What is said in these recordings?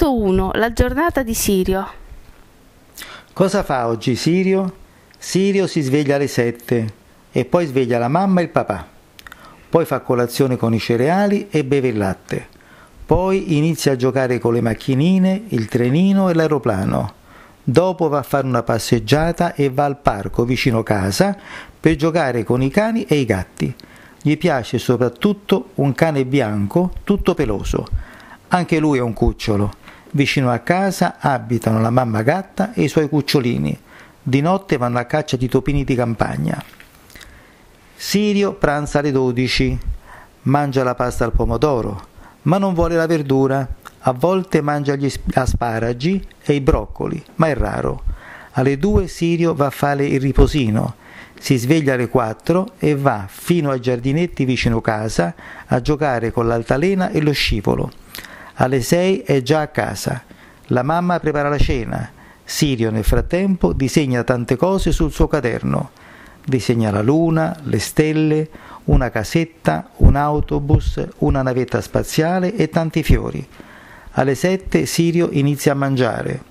Testo 1. La giornata di Sirio. Cosa fa oggi Sirio? Sirio si sveglia alle sette e poi sveglia la mamma e il papà. Poi fa colazione con i cereali e beve il latte. Poi inizia a giocare con le macchinine, il trenino e l'aeroplano. Dopo va a fare una passeggiata e va al parco vicino casa per giocare con i cani e i gatti. Gli piace soprattutto un cane bianco tutto peloso anche lui è un cucciolo. Vicino a casa abitano la mamma gatta e i suoi cucciolini. Di notte vanno a caccia di topini di campagna. Sirio pranza alle 12. Mangia la pasta al pomodoro, ma non vuole la verdura. A volte mangia gli asparagi e i broccoli, ma è raro. Alle 2 Sirio va a fare il riposino. Si sveglia alle 4 e va fino ai giardinetti vicino casa a giocare con l'altalena e lo scivolo. Alle sei è già a casa. La mamma prepara la cena. Sirio nel frattempo disegna tante cose sul suo caderno. Disegna la luna, le stelle, una casetta, un autobus, una navetta spaziale e tanti fiori. Alle sette Sirio inizia a mangiare.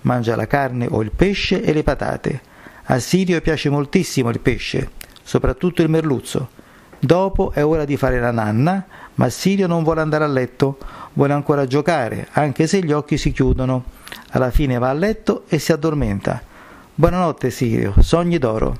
Mangia la carne o il pesce e le patate. A Sirio piace moltissimo il pesce, soprattutto il merluzzo. Dopo è ora di fare la nanna, ma Sirio non vuole andare a letto, vuole ancora giocare, anche se gli occhi si chiudono. Alla fine va a letto e si addormenta. Buonanotte Sirio, sogni d'oro.